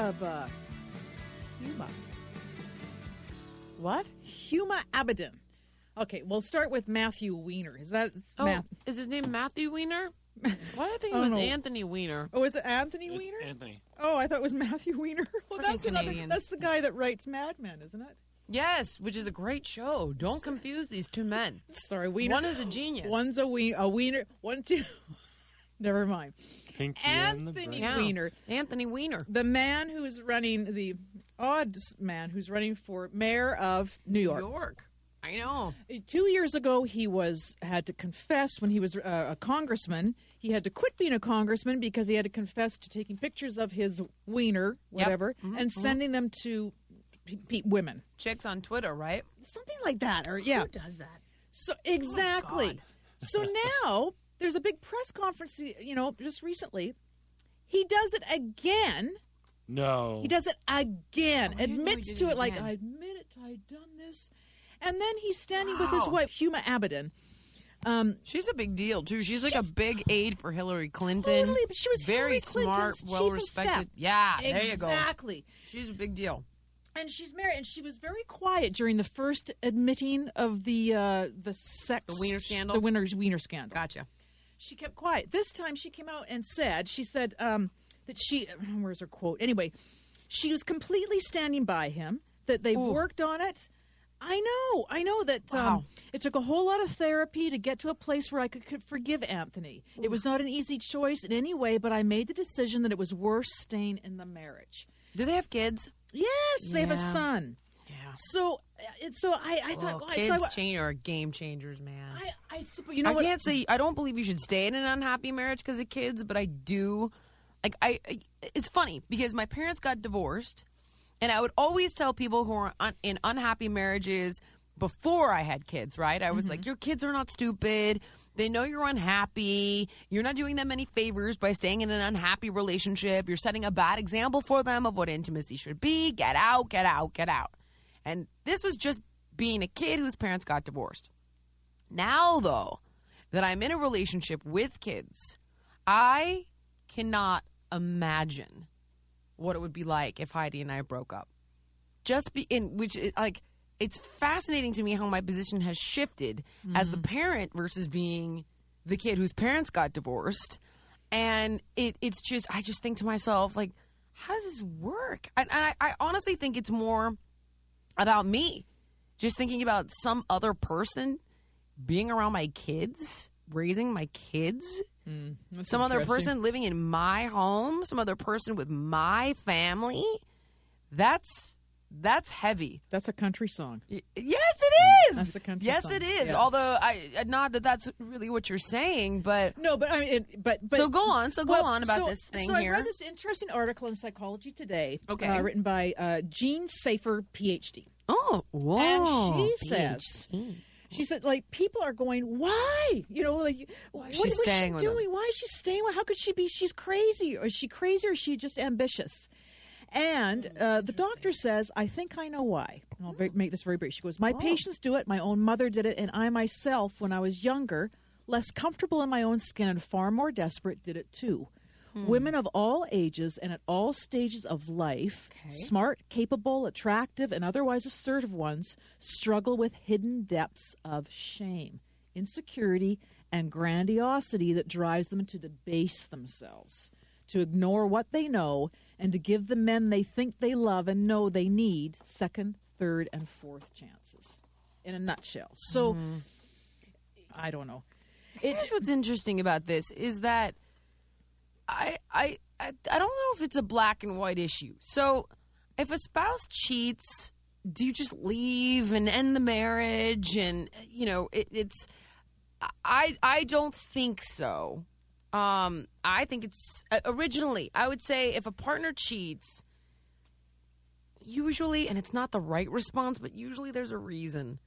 Of uh, Huma? What? Huma Abedin. Okay, we'll start with Matthew Weiner. Is that Oh, Math- is his name Matthew Weiner? Why do I think it Oh, was no. Anthony Weiner? Oh, is it Anthony It's Weiner? Anthony. Oh, I thought it was Matthew Weiner. Well, Freaking that's another. That's the guy that writes Mad Men, isn't it? Yes, which is a great show. Don't confuse these two men. Sorry, Weiner. One is a genius. One's a Wiener. A Wiener. One, two. Never mind. Pinky and the Anthony Brain. Yeah. Weiner. Anthony Weiner. The man who's running the odd man who's running for mayor of New York. New York. I know. Two years ago, he was had to confess when he was uh, a congressman. He had to quit being a congressman because he had to confess to taking pictures of his wiener, whatever, and sending them to p- p- women, Chicks on Twitter, right? something like that. Or yeah, does that? so exactly. so now there's a big press conference. You know, just recently, he does it again. No. He does it again. Oh, I didn't know he admits to it it, like. I admit it. I've done this, and then he's standing with his wife, Huma Abedin. Um, She's a big deal too. She's like She's a big aid for Hillary Clinton. Totally, but she was very Hillary smart, well respected. staff. Yeah, there you go. exactly. She's a big deal. And she's married, and she was very quiet during the first admitting of the uh, the sex, The wiener scandal? the Weiner's wiener scandal. Gotcha. She kept quiet. This time, she came out and said, she said um, that she, where's her quote? Anyway, she was completely standing by him. That they've Ooh. worked on it. I know, I know that um, it took a whole lot of therapy to get to a place where I could, could forgive Anthony. It was not an easy choice in any way, but I made the decision that it was worth staying in the marriage. Do they have kids? Yes, they have a son. Yeah. So, so I, I thought, Oh, kids so I, change are game changers, man. I, I, you know I what? can't say I don't believe you should stay in an unhappy marriage because of kids, but I do. Like I, I, it's funny because my parents got divorced, and I would always tell people who are un, in unhappy marriages before I had kids. Right? I was mm-hmm. like, your kids are not stupid. They know you're unhappy. You're not doing them any favors by staying in an unhappy relationship. You're setting a bad example for them of what intimacy should be. Get out, get out, get out. And this was just being a kid whose parents got divorced. Now, though, that I'm in a relationship with kids, I cannot imagine what it would be like if Heidi and I broke up. Just be in which, it, like, it's fascinating to me how my position has shifted as the mm-hmm. parent versus being the kid whose parents got divorced. And it, it's just, I just think to myself, like, how does this work? And, and I, I honestly think it's more about me. Just thinking about some other person being around my kids, raising my kids, hmm, some other person living in my home, some other person with my family. That's That's heavy. That's a country song. Y- Yes, it is. That's a country yes, song. it is. Yeah. Although I not that that's really what you're saying, but No, but I mean, it, but, but So go on, so go well, on about so- this thing so here. I read this interesting article in Psychology Today, Okay. uh, written by uh, Jeanne Safer, PhD, oh, whoa. and she says. PhD. She said, like, people are going, why? You know, like, she what is she doing? Why is she staying with How could she be? She's crazy. Or is she crazy or is she just ambitious? And uh, the doctor says, I think I know why. And I'll make this very brief. She goes, My patients do it. My own mother did it. And I myself, when I was younger, less comfortable in my own skin and far more desperate, did it too. Women of all ages and at all stages of life, smart, capable, attractive, and otherwise assertive ones, struggle with hidden depths of shame, insecurity, and grandiosity that drives them to debase themselves, to ignore what they know, and to give the men they think they love and know they need second, third, and fourth chances. In a nutshell. So, I don't know. Here's what's interesting about this is that I, I I I don't know if it's a black and white issue. So if a spouse cheats, do you just leave and end the marriage? And you know, it, it's I I don't think so. Um, I think it's uh, originally I would say if a partner cheats, usually, and it's not the right response, but usually there's a reason.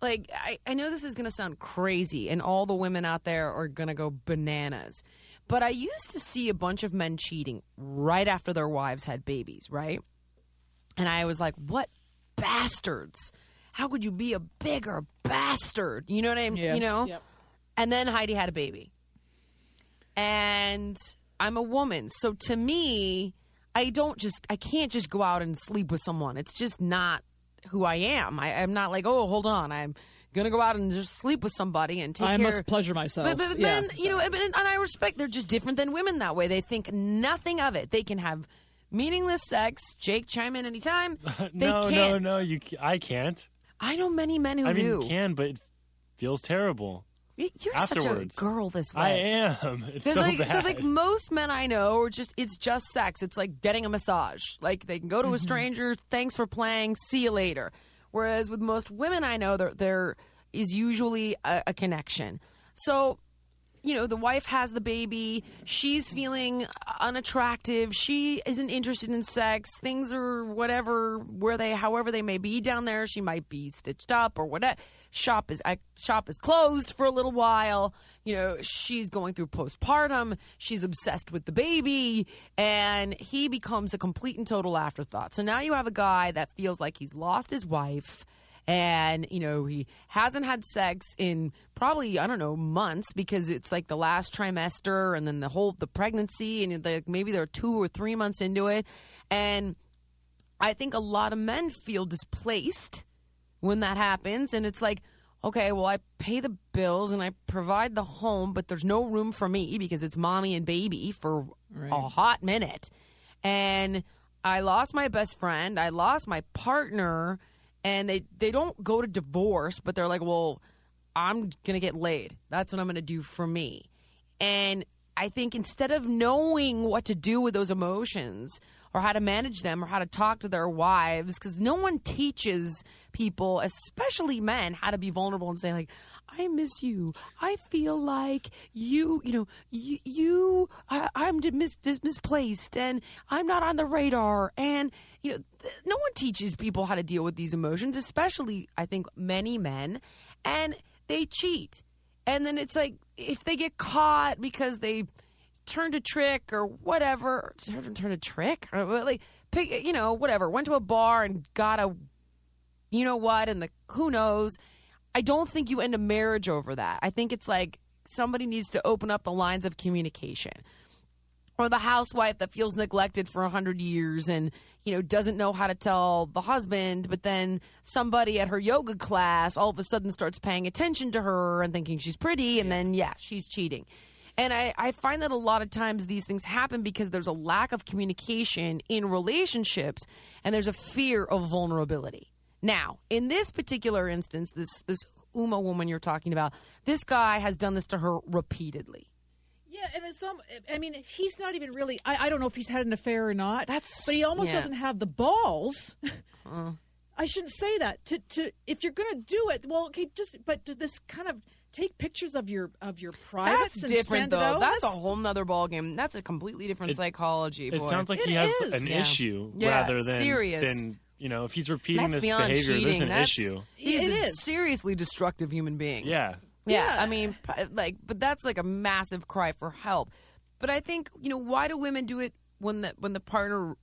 Like I, I know this is going to sound crazy and all the women out there are going to go bananas but i used to see a bunch of men cheating right after their wives had babies right? And i was like what bastards? How could you be a bigger bastard? You know what i mean? Yes, you know? Yep. and then heidi had a baby and i'm a woman so to me i don't just i can't just go out and sleep with someone it's just not who i am I, i'm not like oh hold on i'm gonna go out and just sleep with somebody and take I care must pleasure myself. but, but Yeah, men, you know, and, and I respect they're just different than women that way. They think nothing of it. They can have meaningless sex. Jake, chime in anytime. They no, can't. no, no. You, I can't. I know many men who I mean, do. you can, but it feels terrible. You're such a girl this way. I am. It's so like, bad. like most men I know are just it's just sex. It's like getting a massage. Like they can go to Mm-hmm. a stranger, thanks for playing, see you later. Whereas with most women I know, there there is usually a, a connection. So you know, the wife has the baby. She's feeling unattractive. She isn't interested in sex. Things are whatever, where they, however they may be down there. She might be stitched up or whatever. Shop is shop is closed for a little while. You know, she's going through postpartum. She's obsessed with the baby, and he becomes a complete and total afterthought. So now you have a guy that feels like he's lost his wife and you know he hasn't had sex in probably I don't know months because it's like the last trimester and then the whole the pregnancy and like maybe they're two or three months into it, and I think a lot of men feel displaced when that happens, and it's like. Okay, well, I pay the bills and I provide the home, but there's no room for me because it's mommy and baby for a hot minute. And I lost my best friend, I lost my partner, and they they don't go to divorce, but they're like, "Well, I'm to get laid. That's what I'm to do for me." And I think instead of knowing what to do with those emotions or how to manage them or how to talk to their wives cuz no one teaches people, especially men, how to be vulnerable and say like, "I miss you. I feel like you, you know, you, you I, I'm mis- misplaced and I'm not on the radar." And you know, th- no one teaches people how to deal with these emotions, especially I think many men, and they cheat. And then it's like if they get caught because they turned a trick or whatever, turned turned a trick? Uh, like pick, you know, whatever, went to a bar and got a, you know what, and the who knows. I don't think you end a marriage over that. I think it's like somebody needs to open up the lines of communication. Or the housewife that feels neglected for a hundred years and you know doesn't know how to tell the husband but then somebody at her yoga class all of a sudden starts paying attention to her and thinking she's pretty and then yeah she's cheating and I, I find that a lot of times these things happen because there's a lack of communication in relationships and there's a fear of vulnerability now in this particular instance this this Huma woman you're talking about this guy has done this to her repeatedly Yeah, and it's some. I mean, he's not even really. I, I don't know if he's had an affair or not. That's- But he almost yeah. doesn't have the balls. Uh-huh. I shouldn't say that. To to if you're going to do it, well, okay, just but this kind of take pictures of your of your privates That's and different, send though. it. That's a whole nother ballgame. That's a completely different It- psychology. It boy. sounds like It he has an Yeah. issue Yeah, rather than serious. than you know if he's repeating that's this behavior, cheating. there's an That's, issue. He's It a is. seriously destructive human being. Yeah. Yeah, Yeah. I mean, like, but that's like a massive cry for help. But I think you know why do women do it when the when the partner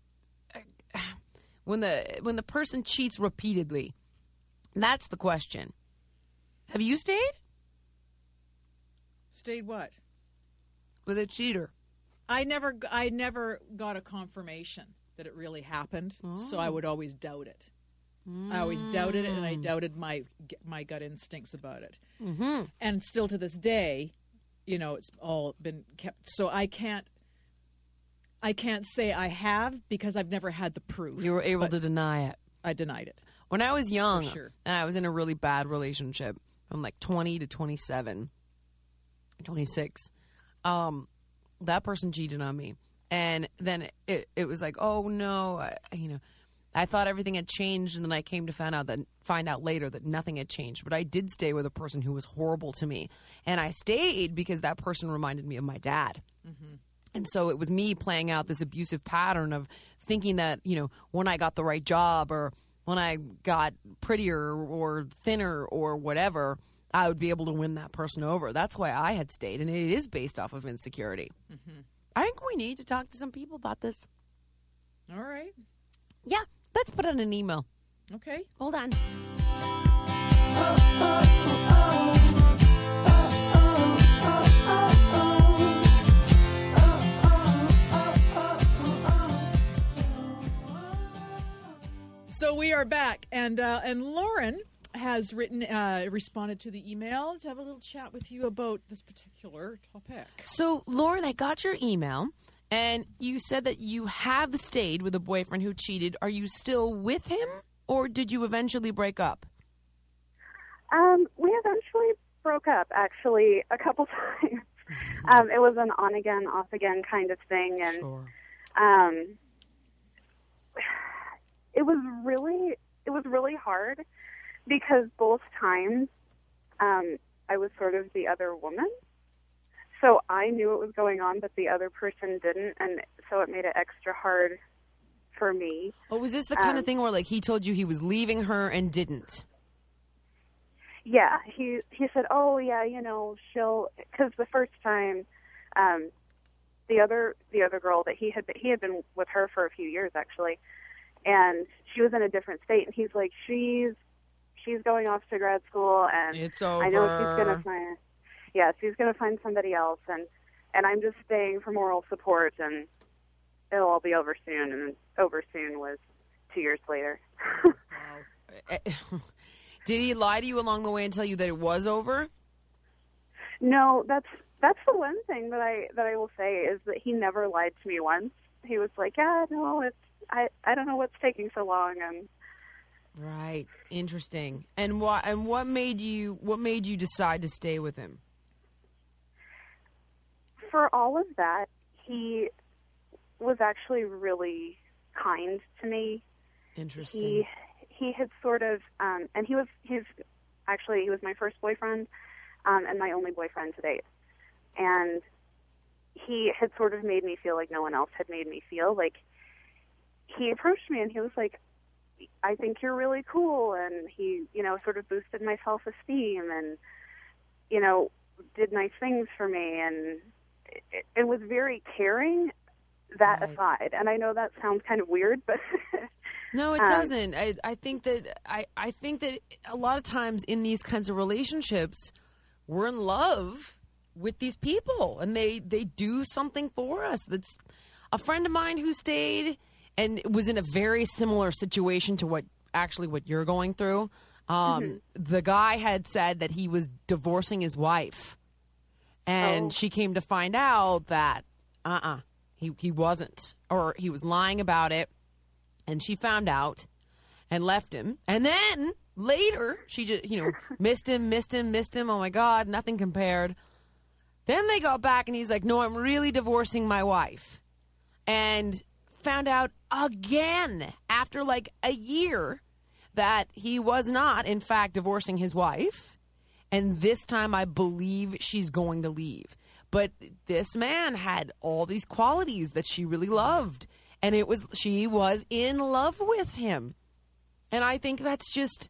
when the when the person cheats repeatedly? That's the question. Have you stayed Stayed what? with a cheater? I never, I never got a confirmation that it really happened, so Oh. I would always doubt it. I always doubted it, and Mm. I doubted my my gut instincts about it. Mm-hmm. And still to this day, you know, it's all been kept. So I can't, I can't say I have because I've never had the proof. You were able to deny it. I denied it. When I was young sure. and I was in a really bad relationship from like 20 to 27, 26, um, that person cheated on me. And then it, it was like, oh no, I, you know, I thought everything had changed, and then I came to find out that find out later that nothing had changed. But I did stay with a person who was horrible to me, and I stayed because that person reminded me of my dad. And so it was me playing out this abusive pattern of thinking that, you know, when I got the right job or when I got prettier or thinner or whatever, I would be able to win that person over. That's why I had stayed. And it is based off of insecurity. I think we need to talk to some people about this. All right. Yeah, let's put out an email. Okay. Hold on. So we are back, and uh, and Lauren has written, uh, responded to the email to have a little chat with you about this particular topic. So, Lauren, I got your email, and you said that you have stayed with a boyfriend who cheated. Are you still with him, or did you eventually break up? Um, we eventually broke up, actually, a couple times. um, it was an on again, off again kind of thing, and um, it was really, it was really hard because both times um, I was sort of the other woman. So I knew what was going on, but the other person didn't, and so it made it extra hard for me. Oh, was this the kind of Um, thing where, like, he told you he was leaving her and didn't? Yeah, he he said, "Oh yeah, you know, she'll." Because the first time, um, the other the other girl that he had been, he had been with her for a few years actually, and she was in a different state, and he's like, "She's she's going off to grad school, and It's I know she's gonna find, yeah, she's gonna find somebody else, and and I'm just staying for moral support, and it'll all be over soon." And over soon was two years later. Eh, eh, did he lie to you along the way and tell you that it was over? No, that's that's the one thing that I that I will say is that he never lied to me once. He was like, "Yeah, no, it's I I don't know what's taking so long." And Right. Interesting. And what and what made you what made you decide to stay with him? for all of that, he was actually really kind to me. Interesting. He he had sort of um and he was he's actually he was my first boyfriend um and my only boyfriend to date. And he had sort of made me feel like no one else had made me feel like he approached me and he was like I think you're really cool and he, you know, sort of boosted my self-esteem and you know, did nice things for me and it, it was very caring that Right. aside. And I know that sounds kind of weird, but No, it Um, doesn't. I, I think that I, I think that a lot of times in these kinds of relationships, we're in love with these people, and they they do something for us. That's a friend of mine who stayed and it was in a very similar situation to what actually what you're going through. Um, The guy had said that he was divorcing his wife, and Oh. she came to find out that uh uh he he wasn't, or he was lying about it and she found out and left him. And then later, she just, you know, missed him, missed him, missed him. Oh my God, nothing compared. Then they got back and he's like, no, I'm really divorcing my wife. And found out again after like a year that he was not, in fact, divorcing his wife. And this time I believe she's going to leave. But this man had all these qualities that she really loved. And it was, she was in love with him. And I think that's just,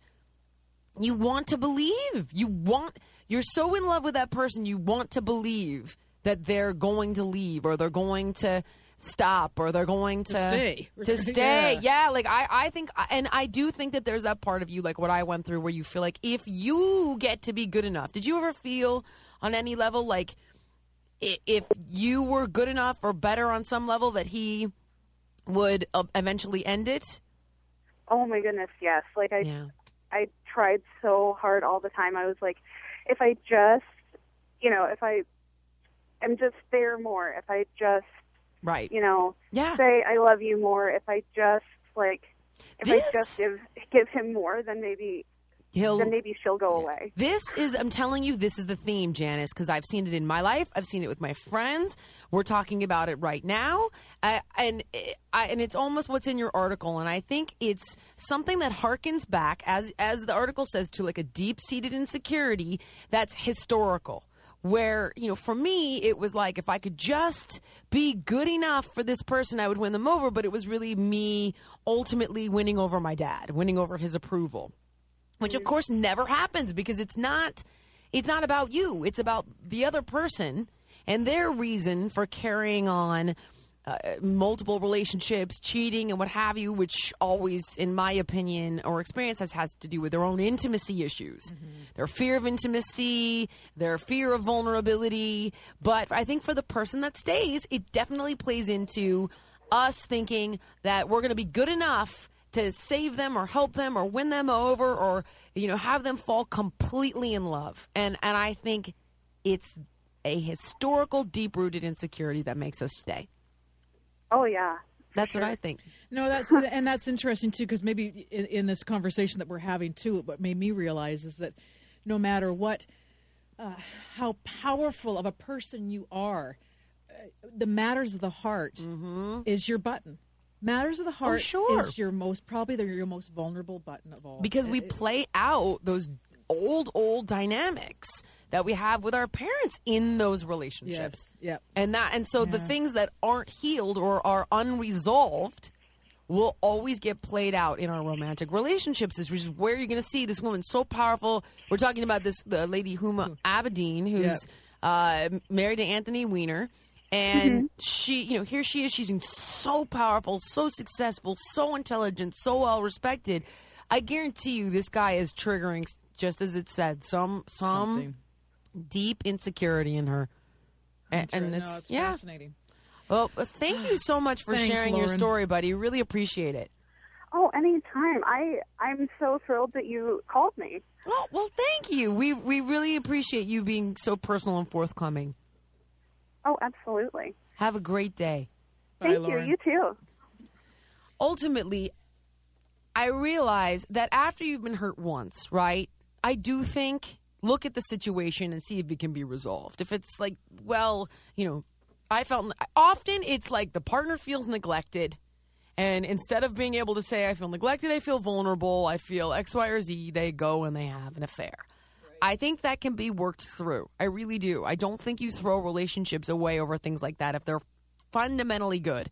you want to believe. You want, you're so in love with that person, you want to believe that they're going to leave or they're going to stop or they're going to, stay. To stay. Yeah. Yeah. like I, I think, and I do think that there's that part of you, like what I went through, where you feel like if you get to be good enough, did you ever feel on any level like if you were good enough or better on some level that he would uh, eventually end it? Oh my goodness, yes. Like I Yeah. I tried so hard all the time. I was like, if I just, you know, if I am just there more, if I just, Right. you know, Yeah. say I love you more, if I just like, if I just give give him more, then maybe He'll then maybe she'll go away. This is, I'm telling you, this is the theme, Janice, because I've seen it in my life. I've seen it with my friends. We're talking about it right now. Uh, and, I, and it's almost what's in your article. And I think it's something that harkens back, as, as the article says, to like a deep seated insecurity that's historical. Where, you know, for me, it was like if I could just be good enough for this person, I would win them over. But it was really me ultimately winning over my dad, winning over his approval which of mm. course never happens because it's not it's not about you it's about the other person and their reason for carrying on uh, multiple relationships cheating and what have you which always in my opinion or experience has, has to do with their own intimacy issues. Their fear of intimacy their fear of vulnerability. But i think for the person that stays it definitely plays into us thinking that we're going to be good enough to save them or help them or win them over or you know have them fall completely in love. And and i think it's a historical deep rooted insecurity that makes us stay Oh yeah. that's what i think No, that's and that's interesting too because maybe in, in this conversation that we're having too, what made me realize is that no matter what, uh, how powerful of a person you are, uh, the matters of the heart is your button. Matters of the heart sure. is your most probably the, your most vulnerable button of all. because we It- play out those old old dynamics that we have with our parents in those relationships. Yes, yep. and that and so the things that aren't healed or are unresolved will always get played out in our romantic relationships which is where you're going to see this woman so powerful. We're talking about this the lady huma abedin who's uh, married to anthony weiner. And she you know here she is. She's so powerful so successful so intelligent so well respected i guarantee you this guy is triggering just as it said some some something. deep insecurity in her and, and no, it's, it's yeah fascinating. well, uh, thank you so much for Thanks, sharing your story, buddy. Really appreciate it. Oh, anytime. I I'm so thrilled that you called me. Well, well, thank you. We we really appreciate you being so personal and forthcoming. Oh, absolutely. Have a great day. Bye, Thank you. You too. Ultimately, I realize that after you've been hurt once, right? I do think look at the situation and see if it can be resolved. If it's like, well, you know, I felt often it's like the partner feels neglected. And instead of being able to say, I feel neglected, I feel vulnerable, I feel X, Y, or Z, they go and they have an affair. I think that can be worked through. I really do. I don't think you throw relationships away over things like that if they're fundamentally good.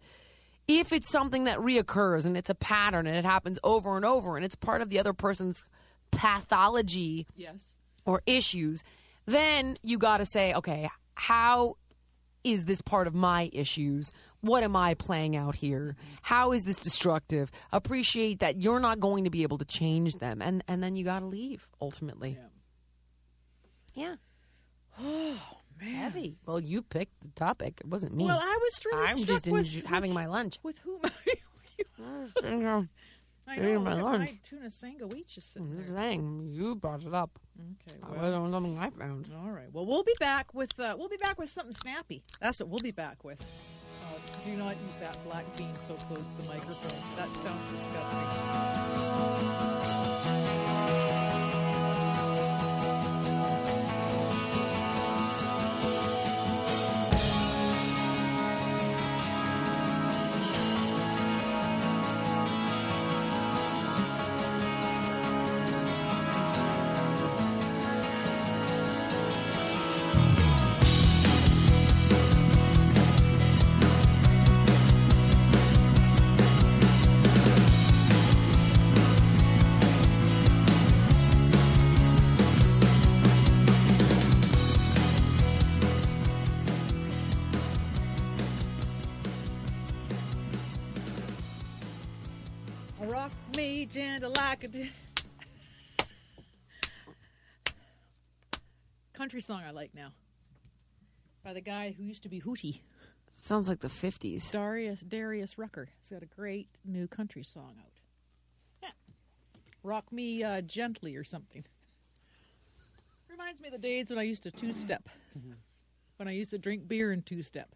If it's something that reoccurs and it's a pattern and it happens over and over and it's part of the other person's pathology Yes. or issues, then you got to say, okay, how is this part of my issues? What am I playing out here? How is this destructive? Appreciate that you're not going to be able to change them, and and then you got to leave ultimately. Yeah. Oh man. Heavy. Well, you picked the topic. It wasn't me. Well, I was really I'm just with, having my lunch. with whom are you? I know. my lunch. my tuna sandwich just sitting Just there. saying, you brought it up. Okay. That Well, wasn't something I found. all right. Well, we'll be back with uh, we'll be back with something snappy. That's what we'll be back with. Uh, do not eat that black bean so close to the microphone. That sounds disgusting. Country song I like now by the guy who used to be Hootie. Sounds like the 50s. Darius Darius Rucker. He's got a great new country song out. Yeah. Rock me uh, gently or something. Reminds me of the days when I used to two step. when I used to drink beer and two step.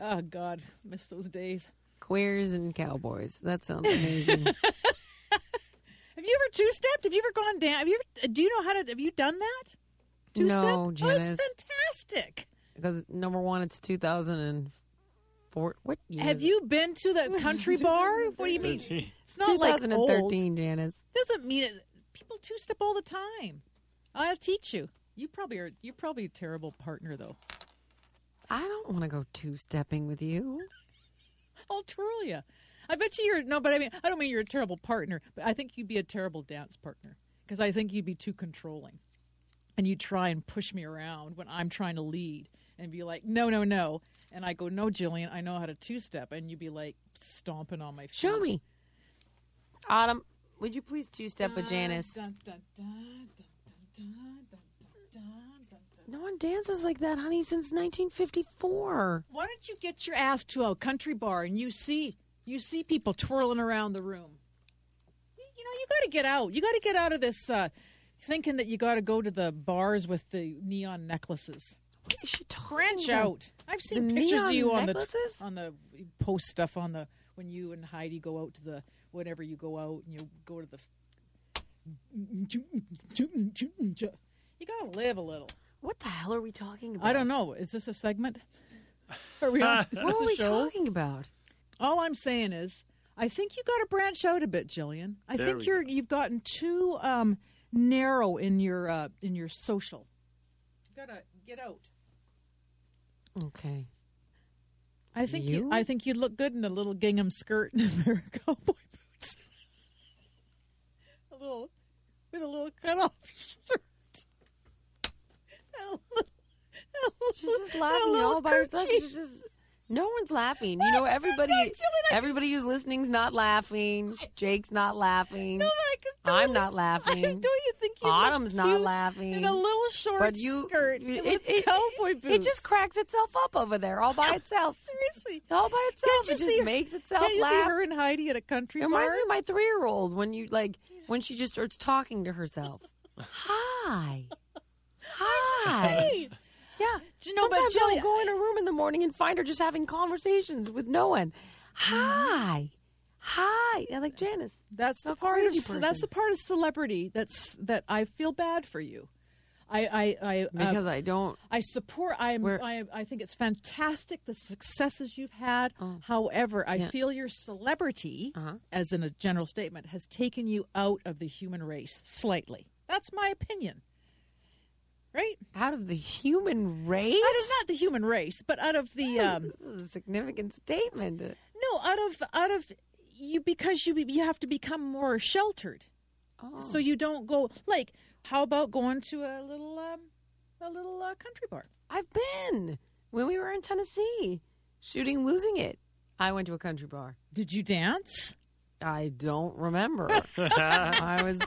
Oh God, miss those days. Queers and cowboys. That sounds amazing. Have you ever two stepped? Have you ever gone down? Have you ever? Do you know how to? Have you done that? Two step. No, Oh, Janice. it's fantastic. because number one, it's 2004. What year? Have you been to the country bar? What do you mean? Thirteen. It's not like old. 2013, Janice. Doesn't mean it. People two step all the time. I'll teach you. You probably are. You're probably a terrible partner, though. I don't want to go two stepping with you. I'll twirl you. I bet you you're no, but I mean, I don't mean you're a terrible partner, but I think you'd be a terrible dance partner because I think you'd be too controlling, and you try and push me around when I'm trying to lead and be like, no, no, no. And I go, no, Jillian, I know how to two step. And you'd be like stomping on my feet. Show me. Autumn, would you please two step with Janice? No one dances like that, honey, since 1954. Why don't you get your ass to a country bar and you see you see people twirling around the room? You know, you got to get out. You got to get out of this uh, thinking that you got to go to the bars with the neon necklaces. What is she talking Branch about? out. I've seen The pictures of neon you on necklaces? the on the post stuff on the when you and Heidi go out to the whenever you go out and you go to the. You got to live a little. What the hell are we talking about? I don't know. Is this a segment? Are we on? Is What this are a we show? talking about? All I'm saying is, I think you got to branch out a bit, Jillian. I There think we you're you've gotten too um, narrow in your uh, in your social. You gotta get out. Okay. I think you? You? I think you'd look good in a little gingham skirt and a pair of cowboy boots. a little with a little cut off shirt. And a little- and a She's just and a laughing all by herself. kerchief. She's just no one's laughing. You know, everybody everybody who's listening's not laughing. Jake's not laughing. No, but I could I'm not laughing. I, don't you think you Autumn's not laughing. in a little short But you skirt it, with it- cowboy boots? It just cracks itself up over there all by itself. Seriously, All by itself. It just her- makes itself you see her and Heidi at a country It bar? reminds me of my three year old when you like when she just starts talking to herself. Hi. Hi. Hey, Yeah. Do you know, but Sometimes I'll go in her room in the morning and find her just having conversations with no one. Hi. Hi. Yeah, like Janice. that's the A part of crazy ce- that's the part of celebrity that's that I feel bad for you. I I I uh, Because I don't I support. I'm. We're- I. I think it's fantastic the successes you've had. However, I Oh. Yeah. feel your celebrity, Uh-huh. as in a general statement, has taken you out of the human race slightly. That's my opinion. Right? out of the human race. Out of not the human race, but out of the um, This is a significant statement. no, out of out of you because you you have to become more sheltered. Oh. So you don't go like. How about going to a little um, a little uh, country bar? I've been when we were in Tennessee shooting losing it. I went to a country bar. Did you dance? I don't remember. I was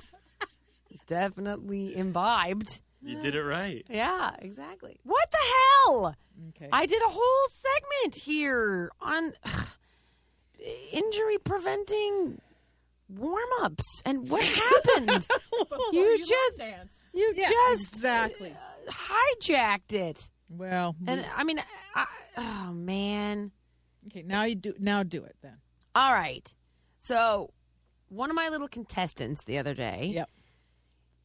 definitely imbibed. You did it right. Yeah, exactly. What the hell? Okay. I did a whole segment here on ugh, injury preventing warm ups and what happened. you just you Yeah, just exactly. uh, hijacked it. Well, And I mean, I, oh man. okay, now you do now do it then. All right. So, one of my little contestants the other day Yep.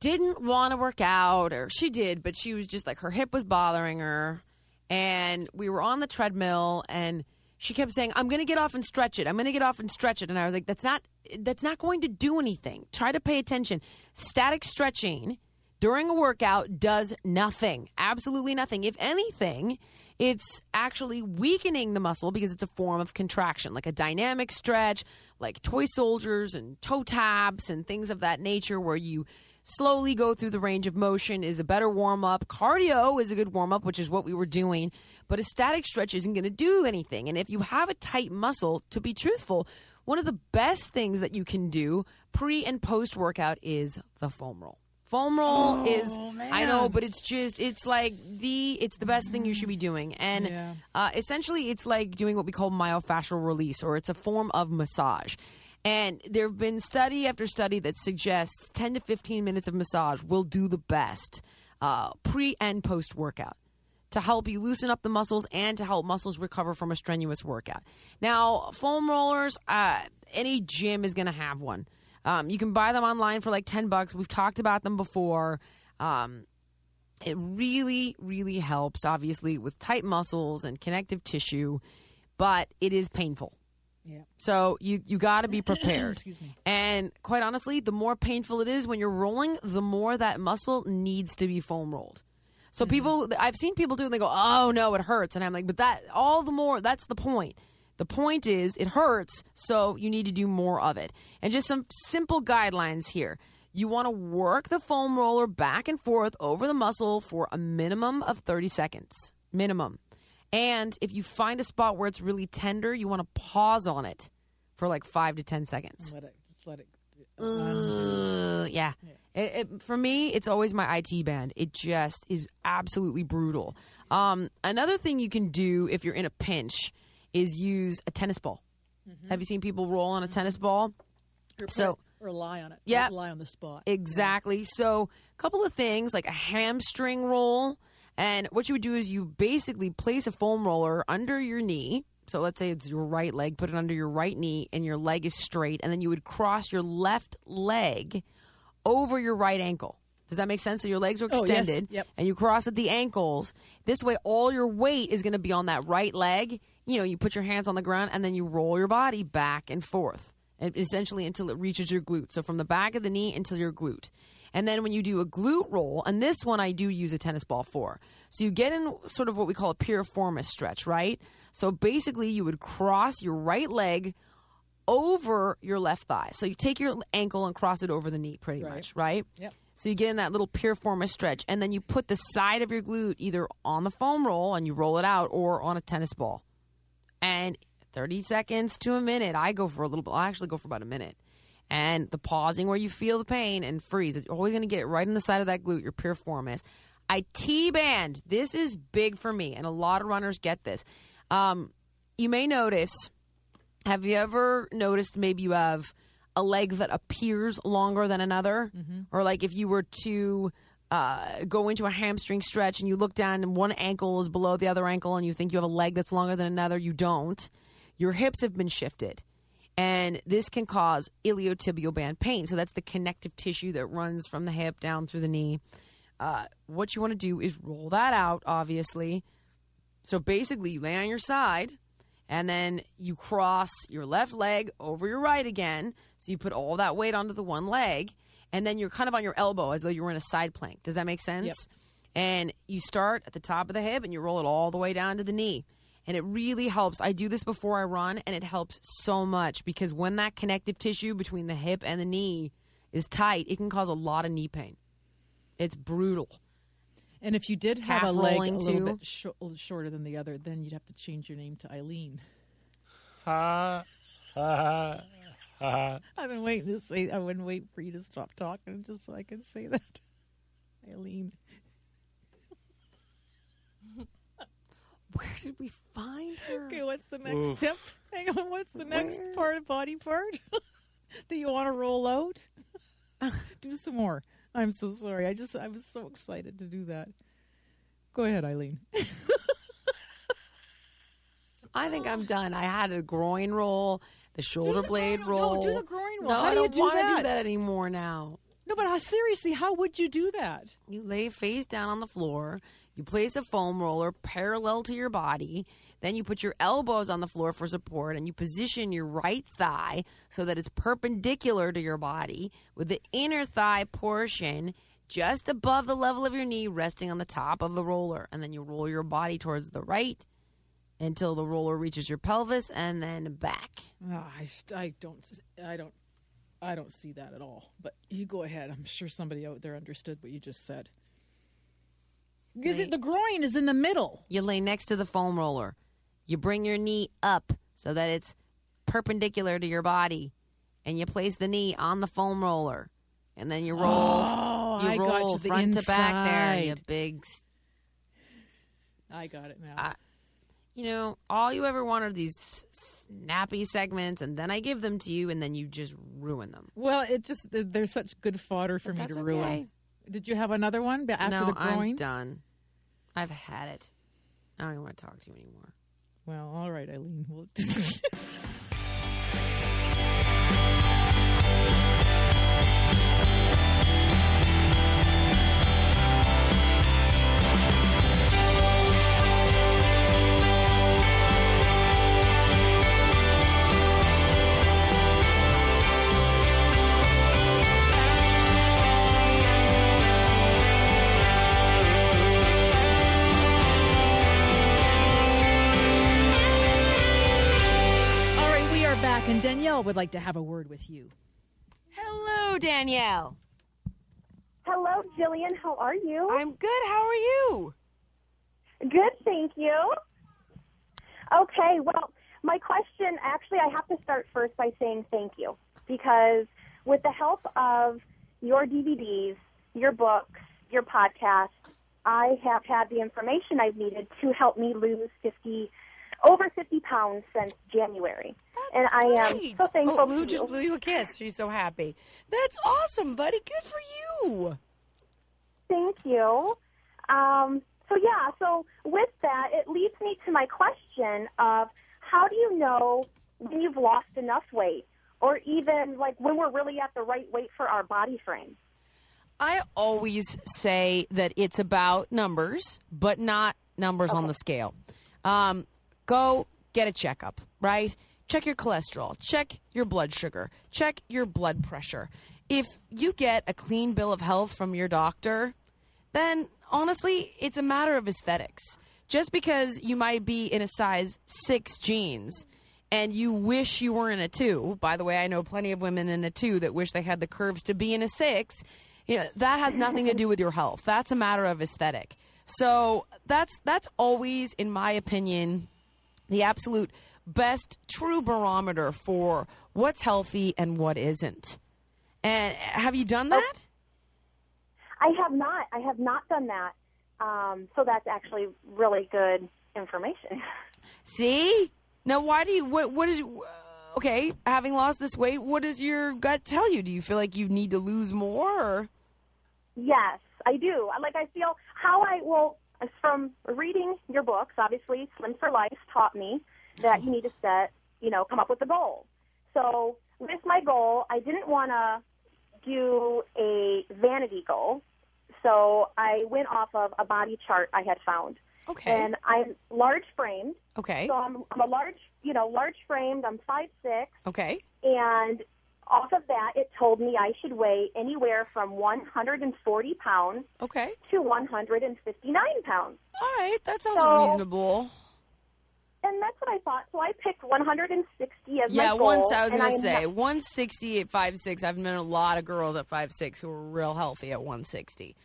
Didn't want to work out, or she did, but she was just like her hip was bothering her. And we were on the treadmill, and she kept saying, "I'm going to get off and stretch it. I'm going to get off and stretch it." And I was like, "That's not. That's not going to do anything. Try to pay attention. Static stretching during a workout does nothing. Absolutely nothing. If anything." It's actually weakening the muscle because it's a form of contraction, like a dynamic stretch, like toy soldiers and toe taps and things of that nature, where you slowly go through the range of motion is a better warm up. Cardio is a good warm up, which is what we were doing, but a static stretch isn't going to do anything. And if you have a tight muscle, to be truthful, one of the best things that you can do pre and post workout is the foam roll. Foam roll is I know, but it's just it's like the it's the best thing you should be doing, and Yeah. uh, essentially it's like doing what we call myofascial release, or it's a form of massage. And there have been study after study that suggests 10 to 15 minutes of massage will do the best uh, pre and post workout to help you loosen up the muscles and to help muscles recover from a strenuous workout. Now, foam rollers, uh, any gym is going to have one. Um, you can buy them online for like 10 bucks. We've talked about them before. Um, it really, really helps, obviously, with tight muscles and connective tissue, but it is painful. Yeah. So you you got to be prepared. Excuse me. And quite honestly, the more painful it is when you're rolling, the more that muscle needs to be foam rolled. So mm-hmm. people, I've seen people do it and they go, "Oh no, it hurts," and I'm like, "But that all the more. That's the point. The point is it hurts, so you need to do more of it." And just some simple guidelines here. You want to work the foam roller back and forth over the muscle for a minimum of 30 seconds. Minimum. And if you find a spot where it's really tender, you want to pause on it for like five to 10 seconds. Let it. Just let it. Uh, yeah. It, it, for me, it's always my IT band. It just is absolutely brutal. Um, another thing you can do if you're in a pinch is use a tennis ball. Have you seen people roll on a tennis ball? So Or lie on it. Yeah. Lie on the spot. Exactly. So, a couple of things like a hamstring roll. And what you would do is you basically place a foam roller under your knee. So, let's say it's your right leg, put it under your right knee, and your leg is straight. And then you would cross your left leg over your right ankle. Does that make sense? So your legs are Oh, yes. extended Yep. and you cross at the ankles. This way, all your weight is going to be on that right leg. You know, you put your hands on the ground and then you roll your body back and forth, and essentially until it reaches your glute. So from the back of the knee until your glute. And then when you do a glute roll, and this one I do use a tennis ball for. So you get in sort of what we call a piriformis stretch, right? So basically, you would cross your right leg over your left thigh. So you take your ankle and cross it over the knee, pretty much, right? Yep. So you get in that little piriformis stretch, and then you put the side of your glute either on the foam roll and you roll it out, or on a tennis ball. And 30 seconds to a minute, I go for a little bit. I actually go for about a minute. And the pausing where you feel the pain and freeze. You're always going to get right in the side of that glute, your piriformis. I T band. This is big for me, and a lot of runners get this. Um, you may notice. Have you ever noticed maybe you have a leg that appears longer than another, or like if you were to uh, go into a hamstring stretch and you look down and one ankle is below the other ankle, and you think you have a leg that's longer than another, you don't. Your hips have been shifted and this can cause iliotibial band pain. So that's the connective tissue that runs from the hip down through the knee. Uh, what you want to do is roll that out, obviously. So basically, you lay on your side, and then you cross your left leg over your right again. So you put all that weight onto the one leg, and then you're kind of on your elbow as though you were in a side plank. Does that make sense? And you start at the top of the hip and you roll it all the way down to the knee. And it really helps. I do this before I run, and it helps so much because when that connective tissue between the hip and the knee is tight, it can cause a lot of knee pain. It's brutal. And if you did have Calf a leg a little too. bit sh- shorter than the other, then you'd have to change your name to Eileen. Ha, ha, ha. I've been waiting to say. I wouldn't wait for you to stop talking just so I could say that. Eileen. Where did we find her? Okay, what's the next Oof. tip? Hang on, what's the next Where? part of body part that you want to roll out? do some more. I'm so sorry. I just I was so excited to do that. Go ahead, Eileen. I think I'm done. I had a groin roll, the shoulder the blade groin- no, roll. do the groin roll. No, How I do don't do want to do that anymore now. No, but how, seriously, how would you do that? You lay face down on the floor. You place a foam roller parallel to your body. Then you put your elbows on the floor for support and you position your right thigh so that it's perpendicular to your body with the inner thigh portion just above the level of your knee resting on the top of the roller. And then you roll your body towards the right until the roller reaches your pelvis and then back. Ah, I, I don't I don't I don't see that at all. But you go ahead. I'm sure somebody out there understood what you just said. Because Right. the groin is in the middle. You lay next to the foam roller. You bring your knee up so that it's perpendicular to your body, and you place the knee on the foam roller, and then you roll. Oh, you I roll you the front to back there. You big. s- I got it now. I- You know, all you ever want are these snappy segments, and then I give them to you, and then you just ruin them. well, it just they're such good fodder for But me to ruin. Did you have another one after no, the groin? I'm done. I've had it. I don't even want to talk to you anymore. Well, all right, Eileen. Well, back, and Danielle would like to have a word with you. Hello, Danielle. Hello, Jillian. How are you? I'm good. How are you? Good, thank you. Okay, well, my question actually, I have to start first by saying thank you because with the help of your DVDs, your books, your podcast, I have had the information I've needed to help me lose 50, over 50 pounds since January. And I am Great. so thankful Oh, Lou just blew you a kiss. She's so happy. That's awesome, buddy. Good for you. Thank you. Um, so yeah, so with that, it leads me to my question of how do you know when you've lost enough weight, or even like when we're really at the right weight for our body frame? I always say that it's about numbers, but not numbers on the scale. Um, go get a checkup, right? Check your cholesterol, check your blood sugar, check your blood pressure. If you get a clean bill of health from your doctor, then honestly, it's a matter of aesthetics. Just because you might be in a size six jeans and you wish you were in a two, by the way, I know plenty of women in a two that wish they had the curves to be in a six. You know, that has nothing to do with your health. That's a matter of aesthetic. So that's that's always, in my opinion, the absolute best true barometer for what's healthy and what isn't. And have you done that? I have not. I have not done that. Um, so that's actually really good information. See? Now, why do you, what, what is, okay, having lost this weight, what does your gut tell you? Do you feel like you need to lose more? Or? Yes, I do. Like I feel how I well from reading your books. Obviously, Slim for Life taught me that you need to set, you know, come up with a goal. So with my goal, I didn't want to do a vanity goal. So I went off of a body chart I had found, Okay. and I'm large framed. okay. So I'm, I'm a large, you know, large framed. I'm five six, Okay. and off of that, it told me I should weigh anywhere from 140 pounds Okay. to 159 pounds. All right. That sounds So- reasonable. And that's what I thought. So I picked 160 as Yeah, my goal. Yeah, once I was gonna say not- 160 at 5'6". I've met a lot of girls at 5'6 who were real healthy at 160.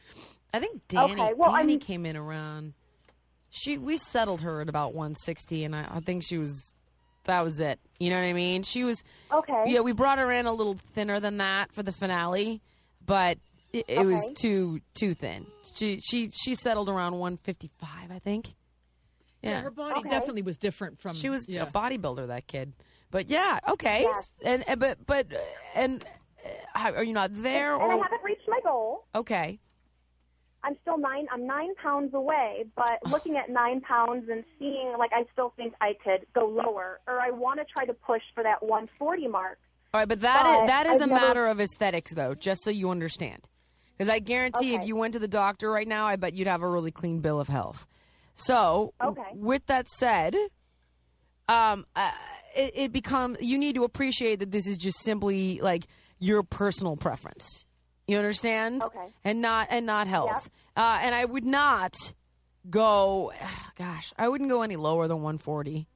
I think Danny Okay, well, Danny I'm- came in around. She we settled her at about 160, and I, I think she was that was it. You know what I mean? She was Okay. Yeah, we brought her in a little thinner than that for the finale, but it, it was too too thin. She she she settled around 155, I think. Yeah. her body Okay. definitely was different from. She was yeah. a bodybuilder, that kid. But yeah, okay. Yes. And, and but but and uh, are you not there and I haven't reached my goal. okay? I'm still nine. I'm nine pounds away, but looking at nine pounds and seeing like I still think I could go lower, or I want to try to push for that 140 mark. All right, but that is But that is I've a never- matter of aesthetics, though. Just so you understand, because I guarantee if you went to the doctor right now, I bet you'd have a really clean bill of health. So, Okay. with that said, um, uh, it, it becomes you need to appreciate that this is just simply like your personal preference. You understand? Okay. And not and not health. Uh, and I would not go. Gosh, I wouldn't go any lower than 140.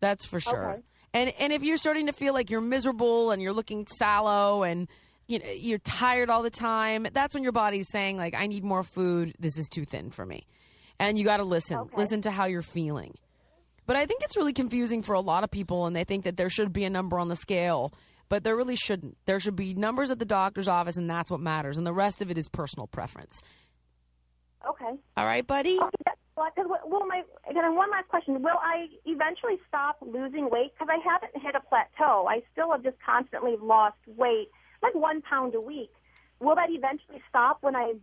That's for sure. Okay. And and if you're starting to feel like you're miserable and you're looking sallow and you know you're tired all the time, that's when your body's saying like I need more food. This is too thin for me. And you got to listen. Okay. Listen to how you're feeling. But I think it's really confusing for a lot of people, and they think that there should be a number on the scale, but there really shouldn't. There should be numbers at the doctor's office, and that's what matters, and the rest of it is personal preference. Okay. All right, buddy? Okay, that's well, 'cause well, my again, one last question. Will I eventually stop losing weight? Because I haven't hit a plateau. I still have just constantly lost weight, like one pound a week. Will that eventually stop when I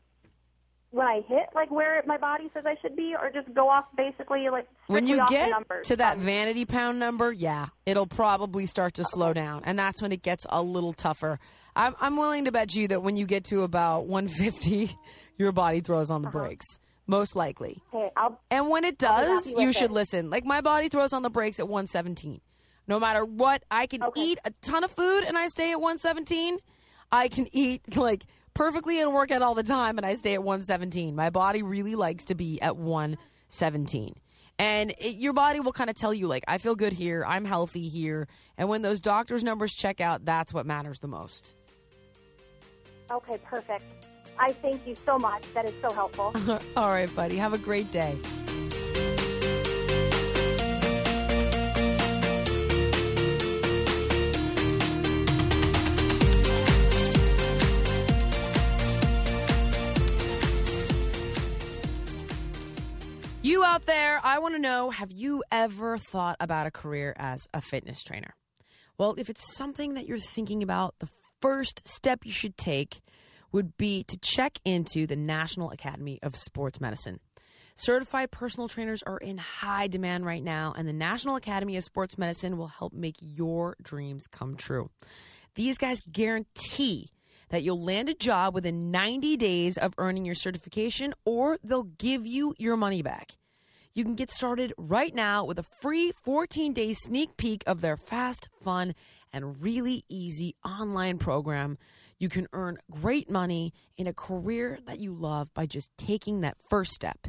when I hit like where my body says I should be, or just go off basically like when you get to that vanity pound number, yeah, it'll probably start to slow down, and that's when it gets a little tougher. I'm, I'm willing to bet you that when you get to about 150, your body throws on the Uh-huh. brakes, most likely. Okay, I'll And when it does, you should it. listen. Like my body throws on the brakes at 117. No matter what, I can Okay. eat a ton of food and I stay at 117. I can eat like perfectly and work out all the time and I stay at 117. My body really likes to be at 117. And it, your body will kind of tell you like I feel good here, I'm healthy here, and when those doctors numbers check out, that's what matters the most. okay, perfect. I thank you so much. That is so helpful. all right, buddy. Have a great day. You out there, I want to know have you ever thought about a career as a fitness trainer? Well, if it's something that you're thinking about, the first step you should take would be to check into the National Academy of Sports Medicine. Certified personal trainers are in high demand right now, and the National Academy of Sports Medicine will help make your dreams come true. These guys guarantee that you'll land a job within 90 days of earning your certification, or they'll give you your money back. You can get started right now with a free 14 day sneak peek of their fast, fun, and really easy online program. You can earn great money in a career that you love by just taking that first step.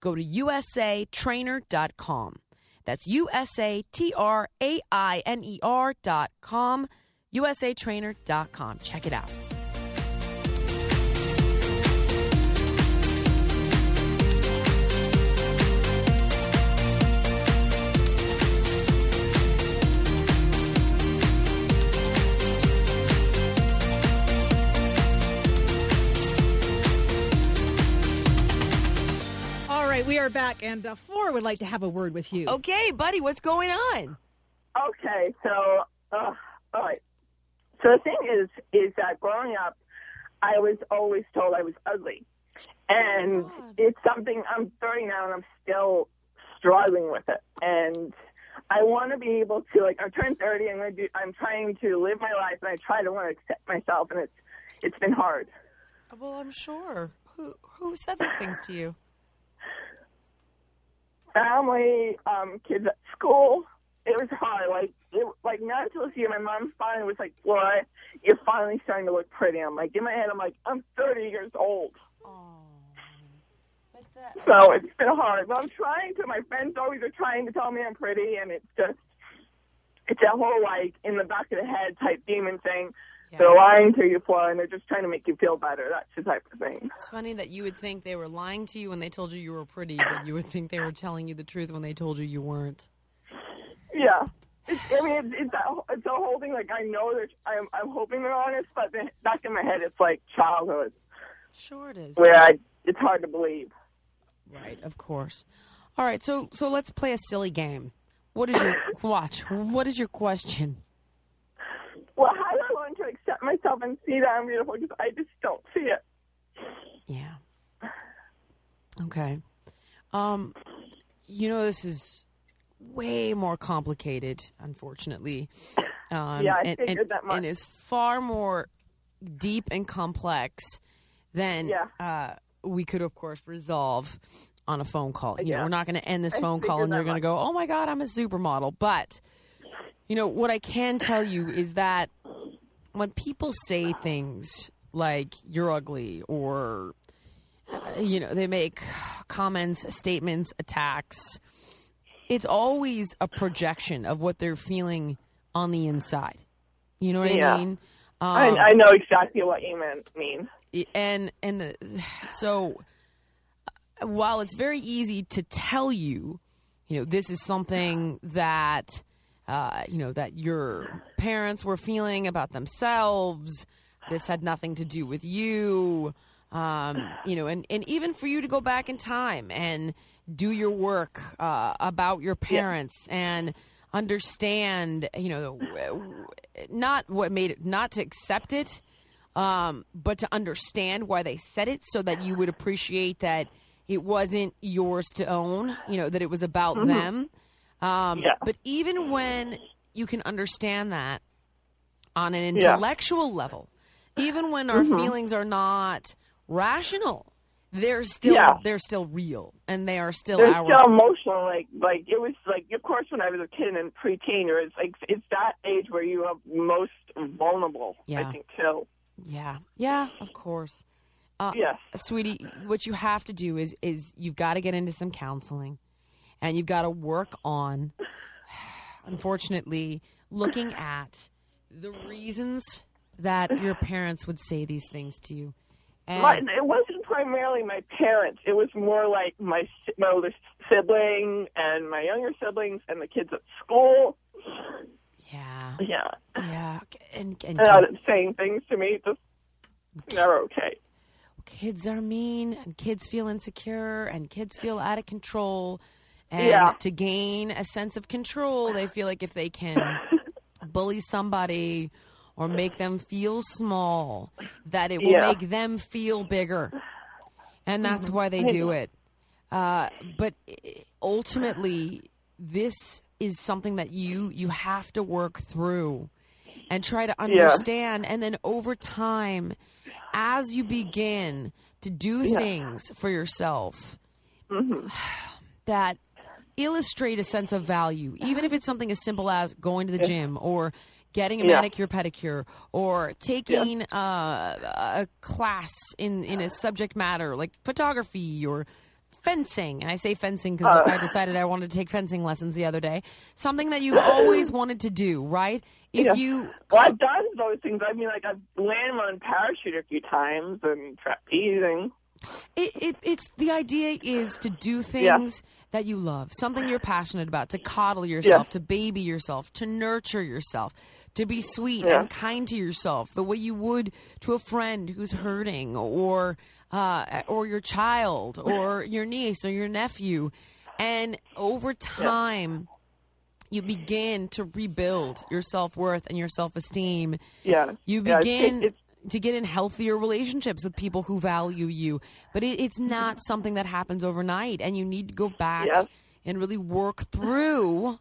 Go to usatrainer.com. That's U S A T R A I N E R.com. usatrainer.com. Check it out. Right, we are back, and uh, Flora would like to have a word with you. Okay, buddy, what's going on? Okay, so uh, all right. So the thing is, is that growing up, I was always told I was ugly, and it's something I'm 30 now, and I'm still struggling with it. And I want to be able to like, I turned 30, and I'm, do, I'm trying to live my life, and I try to want to accept myself, and it's it's been hard. Well, I'm sure. Who who said those things to you? Family, um, kids at school. It was hard. Like, it, like not until this year, my mom finally was like, "Laura, you're finally starting to look pretty." I'm like, in my head, I'm like, I'm 30 years old. So it's been hard. But I'm trying to. My friends always are trying to tell me I'm pretty, and it's just, it's a whole like in the back of the head type demon thing. They're lying to you, Flora, and they're just trying to make you feel better. That's the type of thing. It's funny that you would think they were lying to you when they told you you were pretty, but you would think they were telling you the truth when they told you you weren't. Yeah. It's, I mean, it's, it's, a, it's a whole thing. Like, I know that I'm, I'm hoping they're honest, but the, back in my head, it's like childhood, Sure it is. where I, it's hard to believe. Right, of course. All right, so so let's play a silly game. What is your watch? What is your question? Well, how do I learn to accept myself and see that I'm beautiful? Because I just don't see it. Yeah. Okay. Um, you know this is way more complicated, unfortunately. Um, Yeah, I and, figured and, that much. and is far more deep and complex than Yeah. uh, we could, of course, resolve on a phone call. You know, we're not going to end this I phone call and you're going to go, "Oh my God, I'm a supermodel." But you know what I can tell you is that when people say things like "you're ugly" or uh, you know they make comments, statements, attacks, it's always a projection of what they're feeling on the inside. You know what Yeah. I mean? I, Um, I know exactly what you mean. mean. and and the, so uh, while it's very easy to tell you you know, this is something that, uh, you know, that your parents were feeling about themselves. This had nothing to do with you. Um, you know, and, and even for you to go back in time and do your work uh, about your parents and understand, you know, not what made it, not to accept it, um, but to understand why they said it so that you would appreciate that it wasn't yours to own, you know, that it was about them. Um, Yeah. But even when you can understand that on an Yeah. intellectual level, even when our feelings are not rational, they're still Yeah. they're still real and they are still They're our still emotional. Like like it was like of course when I was a kid and preteen, or it's like it's that age where you are most vulnerable. Yeah. I think too. yeah yeah of course uh, Yes. sweetie what you have to do is is you've got to get into some counseling and you've got to work on unfortunately looking at the reasons that your parents would say these things to you and My, it wasn't primarily my parents. It was more like my my older sibling and my younger siblings and the kids at school. yeah Yeah, yeah and, and and saying things to me just never okay. kids are mean and kids feel insecure and kids feel out of control and Yeah. to gain a sense of control they feel like if they can bully somebody or make them feel small that it will Yeah. make them feel bigger. And that's why they do it. Uh, but ultimately this is something that you you have to work through and try to understand. And then over time as you begin to do things for yourself that illustrate a sense of value even if it's something as simple as going to the gym or getting a Yeah. manicure pedicure or taking uh, a class in in a subject matter like photography or fencing and i say fencing because i decided i wanted to take fencing lessons the other day something that you've always wanted to do right if Yeah. you Well, I've done those things. I mean, like I've landed on a parachute a few times and trapezing. It, it, it's the idea is to do things that you love, something you're passionate about, to coddle yourself, to baby yourself, to nurture yourself, to be sweet Yeah. and kind to yourself, the way you would to a friend who's hurting, or uh, or your child, or your niece, or your nephew, and over time. You begin to rebuild your self worth and your self esteem Yeah. you Yeah, begin to get in healthier relationships with people who value you but it, it's not something that happens overnight and you need to go back and really work through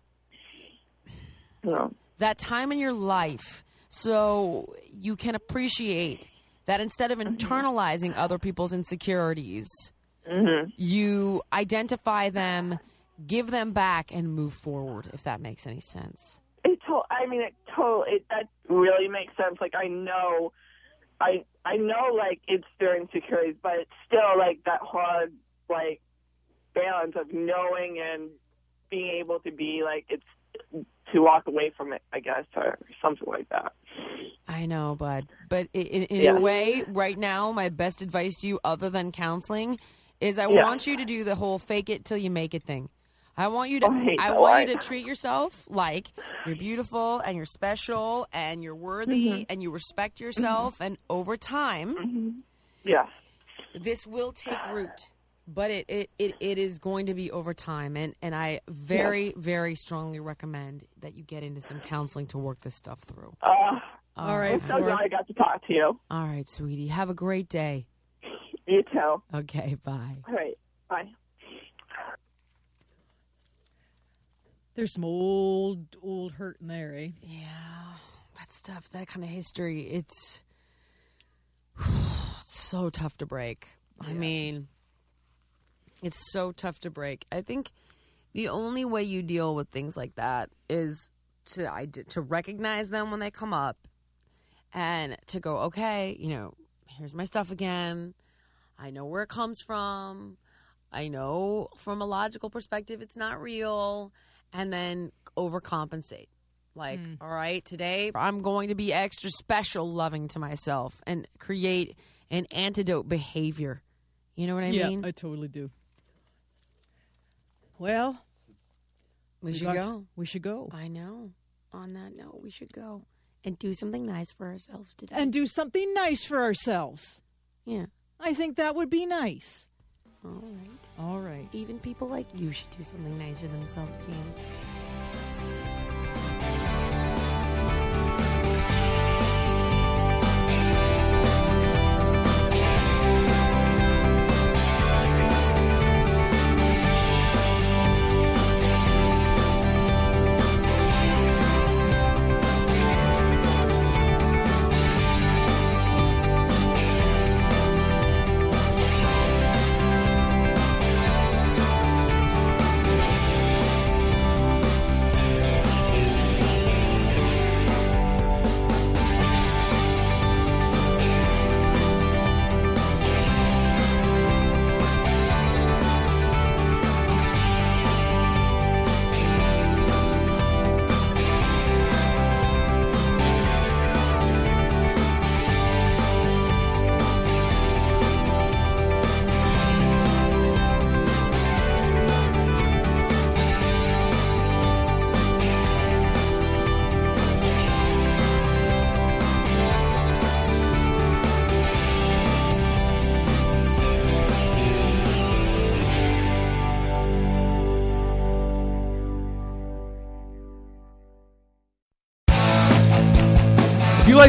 No. that time in your life so you can appreciate that instead of mm-hmm. internalizing other people's insecurities mm-hmm. you identify them give them back and move forward if that makes any sense It to- I mean, it totally. It, that really makes sense. Like I know, I I know, like it's their insecurities, but it's still like that hard like balance of knowing and being able to be like it's to walk away from it. I guess or something like that. I know, bud. But in, in Yeah. a way, right now, my best advice to you, other than counseling, is I Yeah. want you to do the whole fake it till you make it thing. I want you to. I want you to treat yourself like you're beautiful and you're special and you're worthy Mm-hmm. and you respect yourself. And over time, Yeah. this will take root. But it, it, it, it is going to be over time. And, and I very, very strongly recommend that you get into some counseling to work this stuff through. Uh, All right, I'm so glad I got to talk to you. All right, sweetie. Have a great day. You too. Okay, bye. All right. Bye. There's some old, old hurt in there, eh? Yeah, that stuff, that kind of history, it's, it's so tough to break. I mean, it's so tough to break. I think the only way you deal with things like that is to I to recognize them when they come up, and to go, okay, you know, here's my stuff again. I know where it comes from. I know from a logical perspective it's not real, and then overcompensate. Like, hmm. all right, today I'm going to be extra special loving to myself and create an antidote behavior. You know what I yeah, mean? I totally do. Well, We should got- go. We should go. I know. On that note, we should go and do something nice for ourselves today. And do something nice for ourselves. yeah. I think that would be nice. All right. All right. Even people like you should do something nice for themselves, Jan.